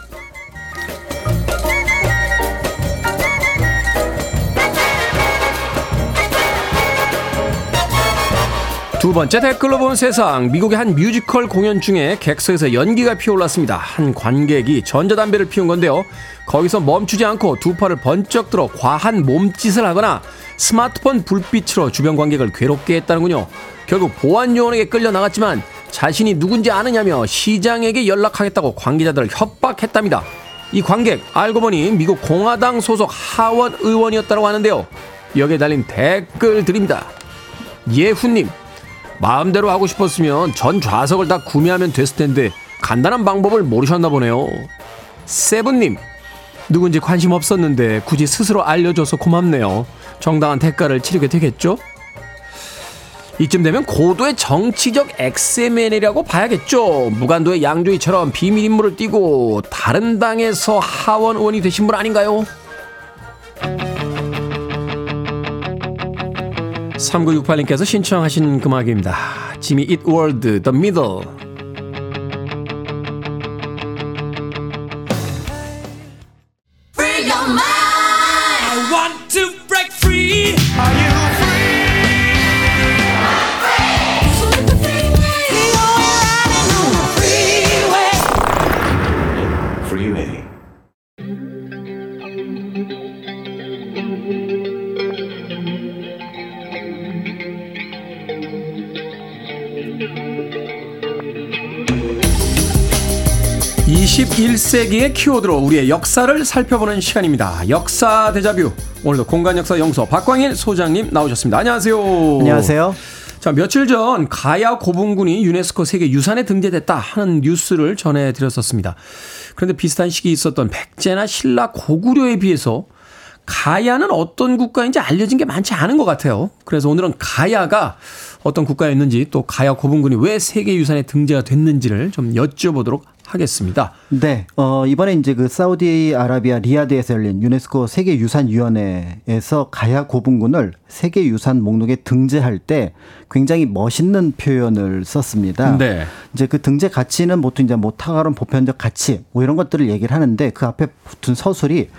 두 번째 댓글로 본 세상. 미국의 한 뮤지컬 공연 중에 객석에서 연기가 피어올랐습니다. 한 관객이 전자담배를 피운 건데요. 거기서 멈추지 않고 두 팔을 번쩍 들어 과한 몸짓을 하거나 스마트폰 불빛으로 주변 관객을 괴롭게 했다는군요. 결국 보안 요원에게 끌려 나갔지만 자신이 누군지 아느냐며 시장에게 연락하겠다고 관계자들을 협박했답니다. 이 관객 알고 보니 미국 공화당 소속 하원 의원이었다고 하는데요. 여기에 달린 댓글 드립니다. 예훈님 마음대로 하고 싶었으면 전 좌석을 다 구매하면 됐을 텐데 간단한 방법을 모르셨나 보네요. 세븐님 누군지 관심 없었는데 굳이 스스로 알려줘서 고맙네요. 정당한 대가를 치르게 되겠죠? 이쯤 되면 고도의 정치적 XMN이라고 봐야겠죠. 무간도의 양조위처럼 비밀 임무를 띠고 다른 당에서 하원 의원이 되신 분 아닌가요? 3968님께서 신청하신 그 음악입니다. 지미 잇 월드 The Middle Free 20세기의 키워드로 우리의 역사를 살펴보는 시간입니다. 역사 대자뷰. 오늘도 공간 역사 영서 박광일 소장님 나오셨습니다. 안녕하세요. 안녕하세요. 자, 며칠 전 가야 고분군이 유네스코 세계 유산에 등재됐다 하는 뉴스를 전해드렸었습니다. 그런데 비슷한 시기 있었던 백제나 신라 고구려에 비해서 가야는 어떤 국가인지 알려진 게 많지 않은 것 같아요. 그래서 오늘은 가야가 어떤 국가였는지 또 가야 고분군이 왜 세계 유산에 등재가 됐는지를 좀 여쭤보도록 하겠습니다. 네, 어, 이번에 이제 그 사우디아라비아 리야드에서 열린 유네스코 세계유산위원회에서 가야 고분군을 세계유산 목록에 등재할 때 굉장히 멋있는 표현을 썼습니다. 네. 이제 그 등재 가치는 보통 이제 뭐 탁월한 보편적 가치 뭐 이런 것들을 얘기를 하는데 그 앞에 붙은 서술이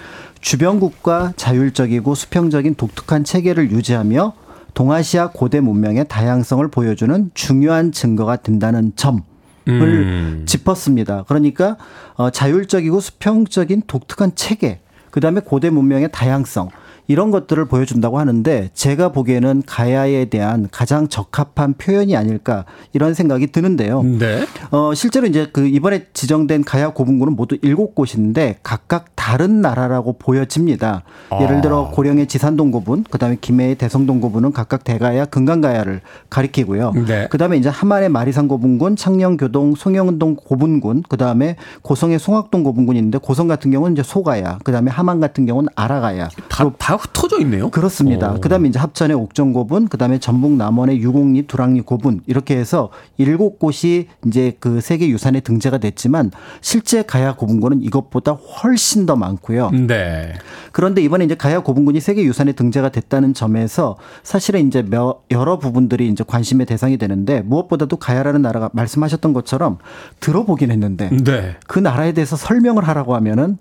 주변국과 자율적이고 수평적인 독특한 체계를 유지하며 동아시아 고대 문명의 다양성을 보여주는 중요한 증거가 된다는 점을 음. 짚었습니다. 그러니까 어, 자율적이고 수평적인 독특한 체계, 그 다음에 고대 문명의 다양성 이런 것들을 보여준다고 하는데 제가 보기에는 가야에 대한 가장 적합한 표현이 아닐까 이런 생각이 드는데요. 네. 어, 실제로 이제 그 이번에 지정된 가야 고분군은 모두 일곱 곳인데 각각 다른 나라라고 보여집니다. 예를 들어 고령의 지산동 고분, 그다음에 김해의 대성동 고분은 각각 대가야, 금강가야를 가리키고요. 네. 그다음에 이제 함안의 마리산 고분군, 창녕교동, 송영동 고분군, 그다음에 고성의 송악동 고분군이 있는데 고성 같은 경우는 이제 소가야, 그다음에 함안 같은 경우는 아라가야. 다, 다다 흩어져 있네요. 그렇습니다. 오. 그다음에 이제 합천의 옥정고분, 그다음에 전북 남원의 유곡리, 두랑리 고분 이렇게 해서 일곱 곳이 이제 그 세계 유산에 등재가 됐지만 실제 가야 고분군은 이것보다 훨씬 더 많고요. 네. 그런데 이번에 이제 가야 고분군이 세계 유산에 등재가 됐다는 점에서 사실은 이제 몇- 여러 부분들이 이제 관심의 대상이 되는데 무엇보다도 가야라는 나라가 말씀하셨던 것처럼 들어보긴 했는데 네. 그 나라에 대해서 설명을 하라고 하면은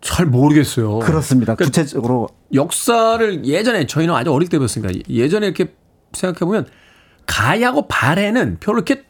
잘 모르겠어요. 그렇습니다. 그러니까 구체적으로 역사를 예전에 저희는 아주 어릴 때 배웠으니까 예전에 이렇게 생각해 보면 가야고 발해는 별로 이렇게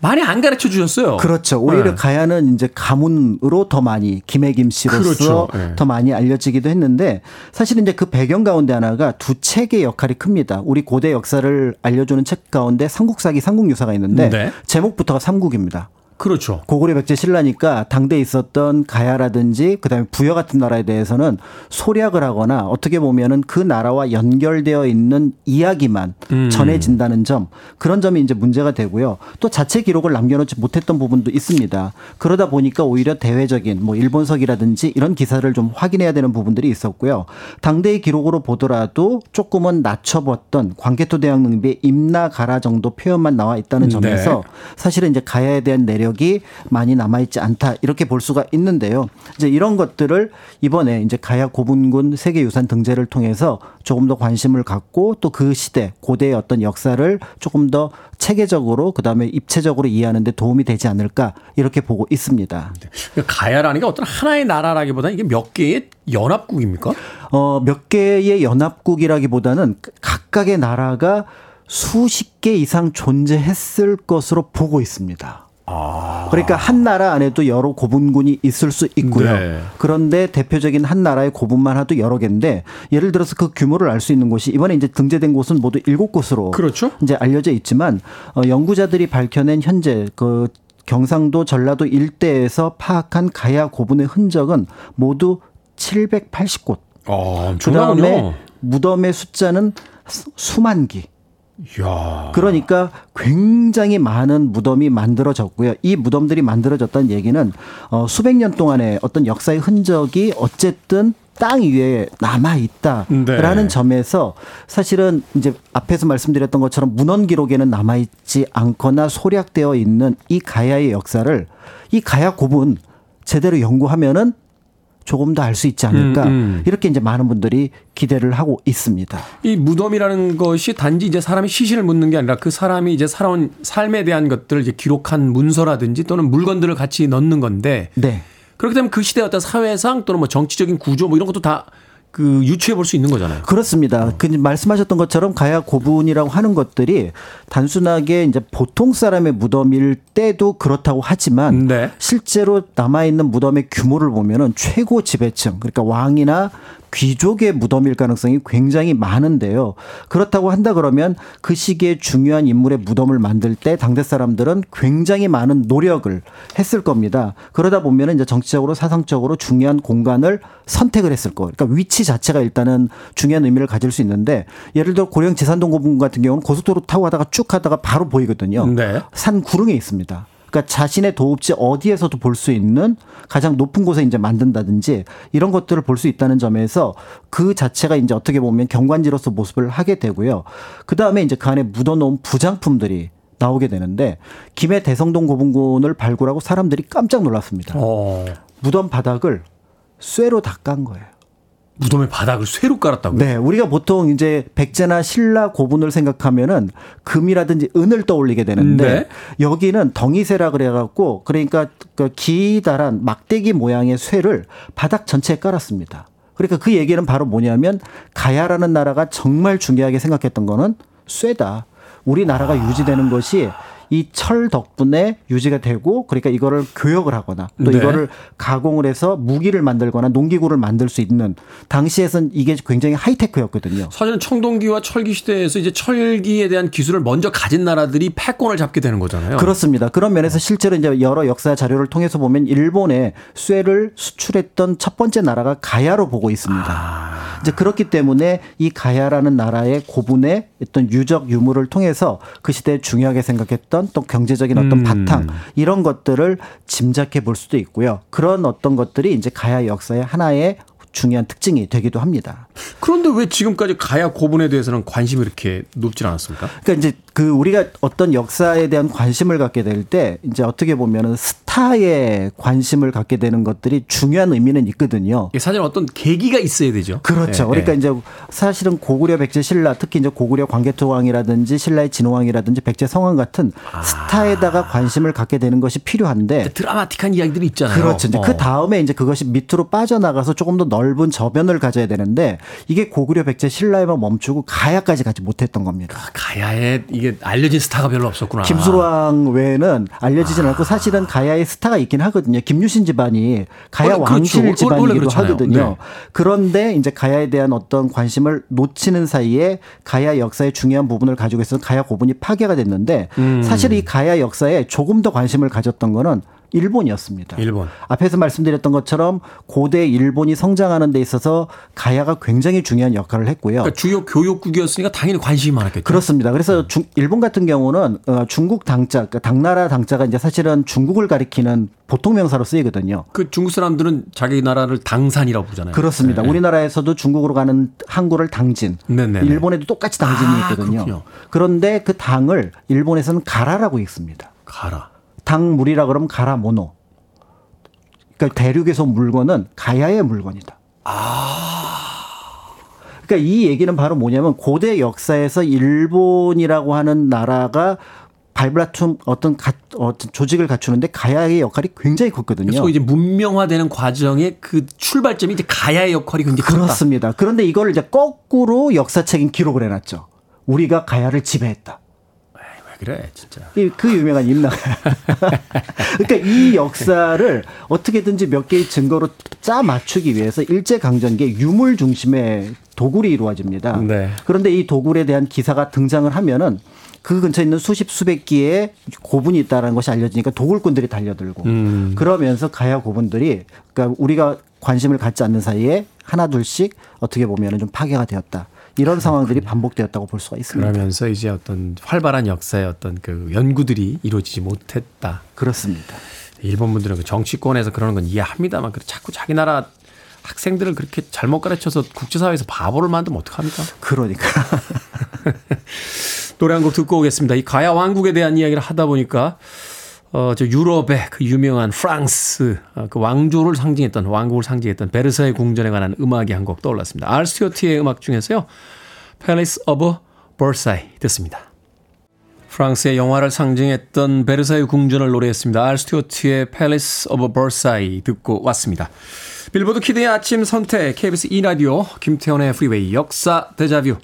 많이 안 가르쳐 주셨어요. 그렇죠. 오히려 네. 가야는 이제 가문으로 더 많이 김해김 씨로서 그렇죠. 네. 더 많이 알려지기도 했는데 사실은 이제 그 배경 가운데 하나가 두 책의 역할이 큽니다. 우리 고대 역사를 알려주는 책 가운데 삼국사기 삼국유사가 있는데 네. 제목부터가 삼국입니다. 그렇죠. 고구려 백제 신라니까 당대에 있었던 가야라든지 그다음에 부여 같은 나라에 대해서는 소략을 하거나 어떻게 보면은 그 나라와 연결되어 있는 이야기만 음. 전해진다는 점 그런 점이 이제 문제가 되고요. 또 자체 기록을 남겨놓지 못했던 부분도 있습니다. 그러다 보니까 오히려 대외적인 뭐 일본석이라든지 이런 기사를 좀 확인해야 되는 부분들이 있었고요. 당대의 기록으로 보더라도 조금은 낮춰봤던 광개토 대왕 능비의 임나 가라 정도 표현만 나와 있다는 네. 점에서 사실은 이제 가야에 대한 내력 이 많이 남아있지 않다 이렇게 볼 수가 있는데요. 이제 이런 것들을 이번에 이제 가야 고분군 세계유산 등재를 통해서 조금 더 관심을 갖고 또 그 시대 고대의 어떤 역사를 조금 더 체계적으로 그다음에 입체적으로 이해하는 데 도움이 되지 않을까 이렇게 보고 있습니다. 그러니까 가야라는 게 어떤 하나의 나라라기보다는 이게 몇 개의 연합국입니까? 어, 몇 개의 연합국이라기보다는 각각의 나라가 수십 개 이상 존재했을 것으로 보고 있습니다. 그러니까 한 나라 안에도 여러 고분군이 있을 수 있고요. 네. 그런데 대표적인 한 나라의 고분만 하도 여러 개인데 예를 들어서 그 규모를 알 수 있는 곳이 이번에 이제 등재된 곳은 모두 일곱 곳으로 그렇죠. 이제 알려져 있지만 어, 연구자들이 밝혀낸 현재 그 경상도 전라도 일대에서 파악한 가야 고분의 흔적은 모두 780곳. 어, 그 다음에 엄청나군요. 무덤의 숫자는 수- 수만 기. 이야. 그러니까 굉장히 많은 무덤이 만들어졌고요. 이 무덤들이 만들어졌다는 얘기는 어, 수백 년 동안의 어떤 역사의 흔적이 어쨌든 땅 위에 남아 있다라는 네. 점에서 사실은 이제 앞에서 말씀드렸던 것처럼 문헌 기록에는 남아 있지 않거나 소략되어 있는 이 가야의 역사를 이 가야 곱은 제대로 연구하면은 조금 더알수 있지 않을까 음, 음. 이렇게 이제 많은 분들이 기대를 하고 있습니다. 이 무덤이라는 것이 단지 이제 사람이 시신을 묻는 게 아니라 그 사람이 이제 살아온 삶에 대한 것들을 이제 기록한 문서라든지 또는 물건들을 같이 넣는 건데 네. 그렇게 되면 그 시대의 어떤 사회상 또는 뭐 정치적인 구조 뭐 이런 것도 다 그 유추해 볼 수 있는 거잖아요. 그렇습니다. 그 말씀하셨던 것처럼 가야 고분이라고 하는 것들이 단순하게 이제 보통 사람의 무덤일 때도 그렇다고 하지만 네. 실제로 남아 있는 무덤의 규모를 보면은 최고 지배층 그러니까 왕이나 귀족의 무덤일 가능성이 굉장히 많은데요. 그렇다고 한다 그러면 그 시기에 중요한 인물의 무덤을 만들 때 당대 사람들은 굉장히 많은 노력을 했을 겁니다. 그러다 보면은 이제 정치적으로 사상적으로 중요한 공간을 선택을 했을 거예요. 그러니까 위치 자체가 일단은 중요한 의미를 가질 수 있는데 예를 들어 고령 지산동 고분 같은 경우는 고속도로 타고 가다가 쭉 가다가 바로 보이거든요. 네. 산 구릉에 있습니다. 그러니까 자신의 도읍지 어디에서도 볼 수 있는 가장 높은 곳에 이제 만든다든지 이런 것들을 볼 수 있다는 점에서 그 자체가 이제 어떻게 보면 경관지로서 모습을 하게 되고요. 그 다음에 이제 그 안에 묻어놓은 부장품들이 나오게 되는데 김해 대성동 고분군을 발굴하고 사람들이 깜짝 놀랐습니다. 어. 무덤 바닥을 쇠로 다 깐 거예요. 무덤의 바닥을 쇠로 깔았다고요? 네, 우리가 보통 이제 백제나 신라 고분을 생각하면은 금이라든지 은을 떠올리게 되는데 네. 여기는 덩이쇠라 그래갖고 그러니까 그 기다란 막대기 모양의 쇠를 바닥 전체에 깔았습니다. 그러니까 그 얘기는 바로 뭐냐면 가야라는 나라가 정말 중요하게 생각했던 거는 쇠다. 우리나라가 유지되는 것이 이 철 덕분에 유지가 되고 그러니까 이거를 교역을 하거나 또 네. 이거를 가공을 해서 무기를 만들거나 농기구를 만들 수 있는 당시에선 이게 굉장히 하이테크였거든요. 사실은 청동기와 철기 시대에서 이제 철기에 대한 기술을 먼저 가진 나라들이 패권을 잡게 되는 거잖아요. 그렇습니다. 그런 면에서 실제로 이제 여러 역사 자료를 통해서 보면 일본에 쇠를 수출했던 첫 번째 나라가 가야로 보고 있습니다. 이제 그렇기 때문에 이 가야라는 나라의 고분의 어떤 유적 유물을 통해서 그 시대에 중요하게 생각했던 또 경제적인 어떤 음. 바탕 이런 것들을 짐작해 볼 수도 있고요. 그런 어떤 것들이 이제 가야 역사의 하나의 중요한 특징이 되기도 합니다. 그런데 왜 지금까지 가야 고분에 대해서는 관심이 이렇게 높지 않았습니까? 그러니까 이제 그 우리가 어떤 역사에 대한 관심을 갖게 될 때 이제 어떻게 보면은 스 타에 관심을 갖게 되는 것들이 중요한 의미는 있거든요. 이게 사실 어떤 계기가 있어야 되죠. 그렇죠. 예, 그러니까 예. 이제 사실은 고구려 백제 신라 특히 이제 고구려 광개토왕이라든지 신라의 진호왕이라든지 백제 성왕 같은 아. 스타에다가 관심을 갖게 되는 것이 필요한데 드라마틱한 이야기들이 있잖아요. 그렇죠. 이제 어. 그 다음에 이제 그것이 밑으로 빠져나가서 조금 더 넓은 저변을 가져야 되는데 이게 고구려 백제 신라에만 멈추고 가야까지 가지 못했던 겁니다. 가야에 이게 알려진 스타가 별로 없었구나. 김수로왕 외에는 알려지진 않고 사실은 가야의 스타가 있긴 하거든요. 김유신 집안이 가야 원래 그렇죠. 왕실 원래 집안이기도. 하거든요. 네. 그런데 이제 가야에 대한 어떤 관심을 놓치는 사이에 가야 역사의 중요한 부분을 가지고 있어서 가야 고분이 파괴가 됐는데 음. 사실 이 가야 역사에 조금 더 관심을 가졌던 거는 일본이었습니다. 일본. 앞에서 말씀드렸던 것처럼 고대 일본이 성장하는 데 있어서 가야가 굉장히 중요한 역할을 했고요. 그러니까 주요 교육국이었으니까 당연히 관심이 많았겠죠. 그렇습니다. 그래서 중, 일본 같은 경우는 어, 중국 당자, 그러니까 당나라 당자가 이제 사실은 중국을 가리키는 보통 명사로 쓰이거든요. 그 중국 사람들은 자기 나라를 당산이라고 부르잖아요. 그렇습니다. 네. 우리나라에서도 중국으로 가는 항구를 당진, 네네네. 일본에도 똑같이 당진이 아, 있거든요. 그렇군요. 그런데 그 당을 일본에서는 가라라고 읽습니다. 가라. 당물이라 그러면 가라 모노. 그러니까 대륙에서 온 물건은 가야의 물건이다. 그러니까 이 얘기는 바로 뭐냐면 고대 역사에서 일본이라고 하는 나라가 발브라툼 어떤 가, 어떤 조직을 갖추는데 가야의 역할이 굉장히 컸거든요. 소위 이제 문명화되는 과정의 그 출발점이 이제 가야의 역할이 굉장히 컸다. 그렇습니다. 그런데 이걸 이제 거꾸로 역사책인 기록을 해놨죠. 우리가 가야를 지배했다. 왜 그래 진짜. 이그 유명한 임나가. 그러니까 이 역사를 어떻게든지 몇 개의 증거로 짜 맞추기 위해서 일제 강점기에 유물 중심의 도굴이 이루어집니다. 네. 그런데 이 도굴에 대한 기사가 등장을 하면은 그 근처에 있는 수십 수백 기의 고분이 있다라는 것이 알려지니까 도굴꾼들이 달려들고 음. 그러면서 가야 고분들이 그러니까 우리가 관심을 갖지 않는 사이에 하나 둘씩 어떻게 보면은 좀 파괴가 되었다. 이런 상황들이 반복되었다고 볼 수가 있습니다. 그러면서 이제 어떤 활발한 역사의 어떤 그 연구들이 이루어지지 못했다. 그렇습니다. 일본 분들은 그 정치권에서 그러는 건 이해합니다만 그 자꾸 자기 나라 학생들을 그렇게 잘못 가르쳐서 국제사회에서 바보를 만들면 어떡합니까? 그러니까. 노래 한 곡 듣고 오겠습니다. 이 가야 왕국에 대한 이야기를 하다 보니까 어, 저 유럽의 그 유명한 프랑스 어, 그 왕조를 상징했던 왕국을 상징했던 베르사유 궁전에 관한 음악이 한 곡 떠올랐습니다. 알 스튜어트의 음악 중에서요. Palace of Versailles 듣습니다. 프랑스의 영화를 상징했던 베르사유 궁전을 노래했습니다. 알 스튜어트의 Palace of Versailles 듣고 왔습니다. 빌보드 키드의 아침 선택 KBS 2라디오 김태훈의 프리웨이 역사 데자뷰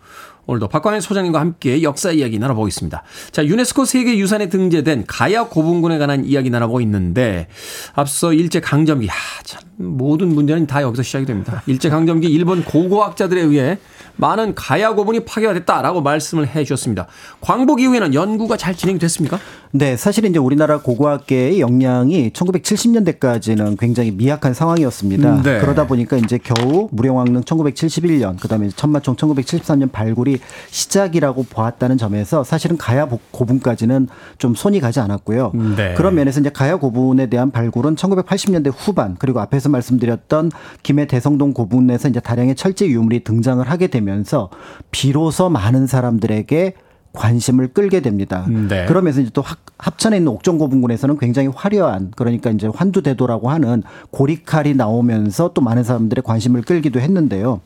오늘도 박광일 소장님과 함께 역사 이야기 나눠보겠습니다. 자, 유네스코 세계 유산에 등재된 가야 고분군에 관한 이야기 나눠보고 있는데 앞서 일제 강점기, 하, 참 모든 문제는 다 여기서 시작이 됩니다. 일제강점기 일본 고고학자들에 의해 많은 가야 고분이 파괴가 됐다라고 말씀을 해 주셨습니다. 광복 이후에는 연구가 잘 진행이 됐습니까? 네, 사실 이제 우리나라 고고학계의 역량이 1970년대까지는 굉장히 미약한 상황이었습니다. 네. 그러다 보니까 이제 겨우 무령왕릉 1971년, 그다음에 천마총 1973년 발굴이 시작이라고 보았다는 점에서 사실은 가야 고분까지는 좀 손이 가지 않았고요. 네. 그런 면에서 이제 가야 고분에 대한 발굴은 1980년대 후반 그리고 앞에서 말씀드렸던 김해 대성동 고분에서 이제 다량의 철제 유물이 등장을 하게 되면서 비로소 많은 사람들에게 관심을 끌게 됩니다. 네. 그러면서 이제 또 합- 합천에 있는 옥정고분군에서는 굉장히 화려한 그러니까 이제 환두대도라고 하는 고리칼이 나오면서 또 많은 사람들의 관심을 끌기도 했는데요.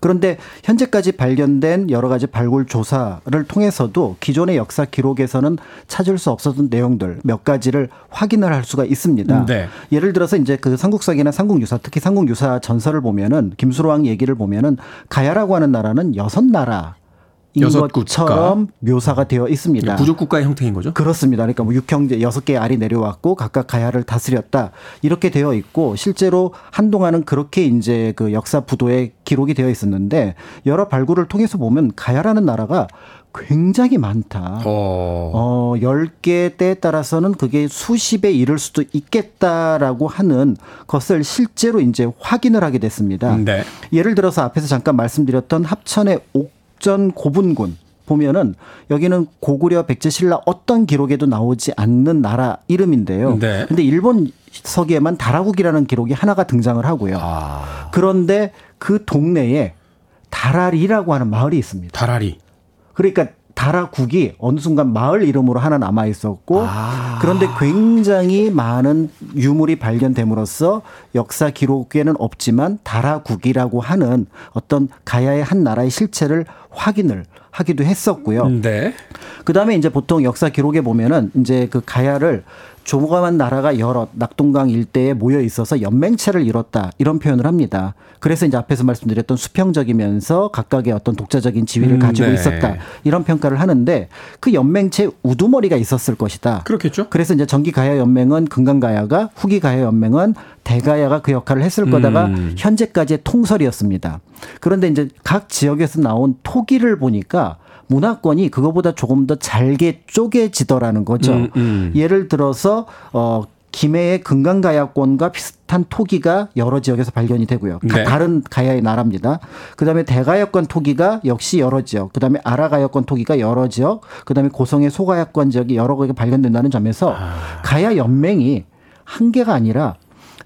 그런데 현재까지 발견된 여러 가지 발굴 조사를 통해서도 기존의 역사 기록에서는 찾을 수 없었던 내용들 몇 가지를 확인을 할 수가 있습니다. 네. 예를 들어서 이제 그 삼국사기나 삼국유사 특히 삼국유사 전설을 보면은 김수로왕 얘기를 보면은 가야라고 하는 나라는 여섯 나라 인 여섯 것처럼 묘사가 되어 있습니다. 부족 국가의 형태인 거죠? 그렇습니다. 그러니까 뭐 육형제 여섯 개의 알이 내려왔고 각각 가야를 다스렸다 이렇게 되어 있고 실제로 한동안은 그렇게 이제 그 역사 부도에 기록이 되어 있었는데 여러 발굴을 통해서 보면 가야라는 나라가 굉장히 많다. 어. 어, 10개 때에 따라서는 그게 수십에 이를 수도 있겠다라고 하는 것을 실제로 이제 확인을 하게 됐습니다. 네. 예를 들어서 앞에서 잠깐 말씀드렸던 합천의 옥 전 고분군 보면은 여기는 고구려 백제 신라 어떤 기록에도 나오지 않는 나라 이름인데요. 네. 근데 일본 서기에만 다라국이라는 기록이 하나가 등장을 하고요. 아. 그런데 그 동네에 다라리라고 하는 마을이 있습니다. 다라리. 그러니까 다라국이 어느 순간 마을 이름으로 하나 남아 있었고 아. 그런데 굉장히 많은 유물이 발견됨으로써 역사 기록에는 없지만 다라국이라고 하는 어떤 가야의 한 나라의 실체를 확인을 하기도 했었고요. 네. 그다음에 이제 보통 역사 기록에 보면은 이제 그 가야를 조그만 나라가 여러 낙동강 일대에 모여 있어서 연맹체를 이뤘다 이런 표현을 합니다. 그래서 이제 앞에서 말씀드렸던 수평적이면서 각각의 어떤 독자적인 지위를 음, 가지고 네. 있었다 이런 평가를 하는데 그 연맹체 우두머리가 있었을 것이다. 그렇겠죠. 그래서 이제 전기 가야 연맹은 금강 가야가 후기 가야 연맹은 대가야가 그 역할을 했을 거다가 음. 현재까지의 통설이었습니다. 그런데 이제 각 지역에서 나온 토기를 보니까 문화권이 그거보다 조금 더 잘게 쪼개지더라는 거죠. 음, 음. 예를 들어서 어 김해의 금강가야권과 비슷한 토기가 여러 지역에서 발견이 되고요. 각 네. 다른 가야의 나라입니다. 그다음에 대가야권 토기가 역시 여러 지역, 그다음에 아라가야권 토기가 여러 지역, 그다음에 고성의 소가야권 지역이 여러 곳에 발견된다는 점에서 가야 연맹이 한 개가 아니라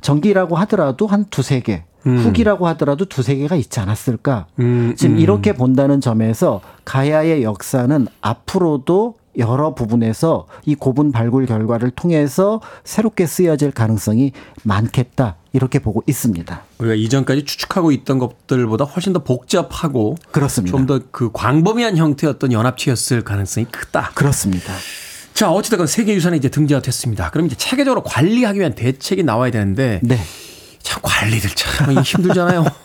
정기라고 하더라도 한 두세 개, 후기라고 하더라도 두세 개가 있지 않았을까. 음, 지금 음. 이렇게 본다는 점에서 가야의 역사는 앞으로도 여러 부분에서 이 고분 발굴 결과를 통해서 새롭게 쓰여질 가능성이 많겠다. 이렇게 보고 있습니다. 우리가 이전까지 추측하고 있던 것들보다 훨씬 더 복잡하고 그렇습니다. 좀 더 그 광범위한 어떤 연합체였을 가능성이 크다. 그렇습니다. 자, 어찌됐건 세계유산에 이제 등재가 됐습니다. 그럼 이제 체계적으로 관리하기 위한 대책이 나와야 되는데 네. 참 관리들 참 힘들잖아요.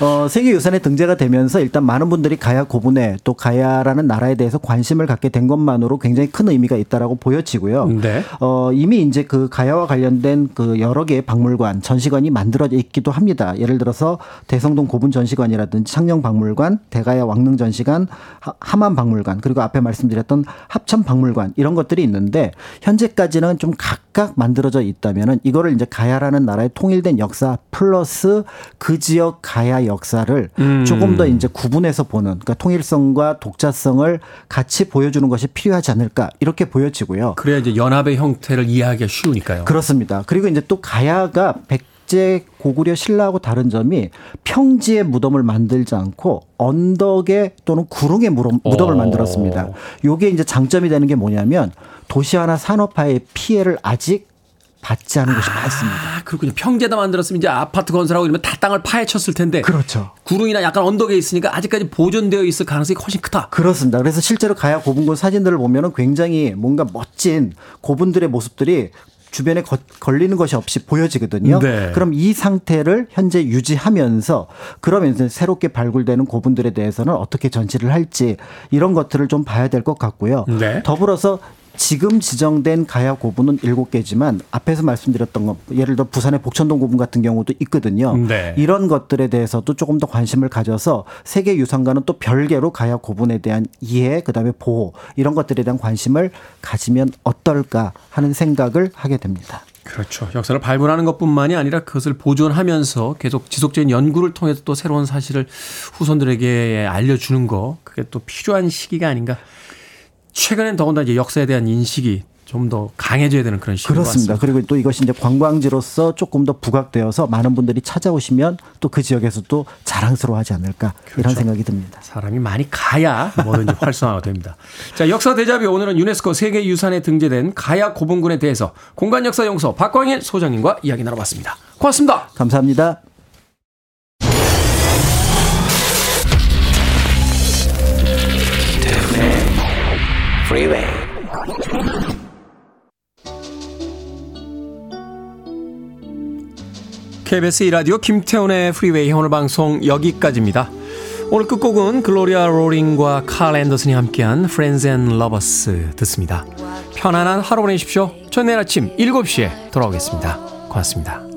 어, 세계유산에 등재가 되면서 일단 많은 분들이 가야 고분에 또 가야라는 나라에 대해서 관심을 갖게 된 것만으로 굉장히 큰 의미가 있다라고 보여지고요. 네. 어, 이미 이제 그 가야와 관련된 그 여러 개의 박물관, 전시관이 만들어져 있기도 합니다. 예를 들어서 대성동 고분 전시관이라든지 창녕 박물관, 대가야 왕릉 전시관, 하- 하만 박물관, 그리고 앞에 말씀드렸던 합천 박물관 이런 것들이 있는데 현재까지는 좀 각각 만들어져 있다면은 이거를 이제 가야라는 나라의 통일된 역사 플러스 그 지역 가야 역사를 음. 조금 더 이제 구분해서 보는 그러니까 통일성과 독자성을 같이 보여주는 것이 필요하지 않을까 이렇게 보여지고요. 그래야 이제 연합의 형태를 이해하기가 쉬우니까요. 그렇습니다. 그리고 이제 또 가야가 백제 고구려 신라하고 다른 점이 평지에 무덤을 만들지 않고 언덕에 또는 무덤- 무덤을 어. 만들었습니다. 요게 이제 장점이 되는 게 뭐냐면 도시화나 산업화의 피해를 아직 받지 않은 곳이 많습니다. 아, 그렇군요. 평지에다 만들었으면 이제 아파트 건설하고 이러면 다 땅을 파헤쳤을 텐데. 그렇죠. 구릉이나 약간 언덕에 있으니까 아직까지 보존되어 있을 가능성이 훨씬 크다. 그렇습니다. 그래서 실제로 가야 고분군 사진들을 보면은 굉장히 뭔가 멋진 고분들의 모습들이 주변에 거- 걸리는 것이 없이 보여지거든요. 네. 그럼 이 상태를 현재 유지하면서 그러면 이제 새롭게 발굴되는 고분들에 대해서는 어떻게 전시를 할지 이런 것들을 좀 봐야 될 것 같고요. 네. 더불어서 지금 지정된 가야 고분은 일곱 개지만 앞에서 말씀드렸던 것 예를 들어 부산의 복천동 고분 같은 경우도 있거든요. 네. 이런 것들에 대해서도 조금 더 관심을 가져서 세계 유산과는 또 별개로 가야 고분에 대한 이해 그다음에 보호 이런 것들에 대한 관심을 가지면 어떨까 하는 생각을 하게 됩니다. 그렇죠. 역사를 발굴하는 것뿐만이 아니라 그것을 보존하면서 계속 지속적인 연구를 통해서 또 새로운 사실을 후손들에게 알려주는 거 그게 또 필요한 시기가 아닌가. 최근엔 더군다나 이제 역사에 대한 인식이 좀더 강해져야 되는 그런 시기인 것 그렇습니다. 같습니다. 그리고 또 이것이 이제 관광지로서 조금 더 부각되어서 많은 분들이 찾아오시면 또 그 지역에서도 자랑스러워하지 않을까 이런 그렇죠. 생각이 듭니다. 사람이 많이 가야 뭐든지 활성화가 됩니다. 자, 역사 대자뷰 오늘은 유네스코 세계유산에 등재된 가야 고분군에 대해서 공간역사 연구소 박광일 소장님과 이야기 나눠봤습니다. 고맙습니다. 감사합니다. KBS 2라디오 김태훈의 프리웨이 오늘 방송 여기까지입니다. 오늘 끝곡은 글로리아 로링과 칼 앤더슨이 함께한 Friends and Lovers 듣습니다. 편안한 하루 보내십시오. 전 내일 아침 7시에 돌아오겠습니다. 고맙습니다.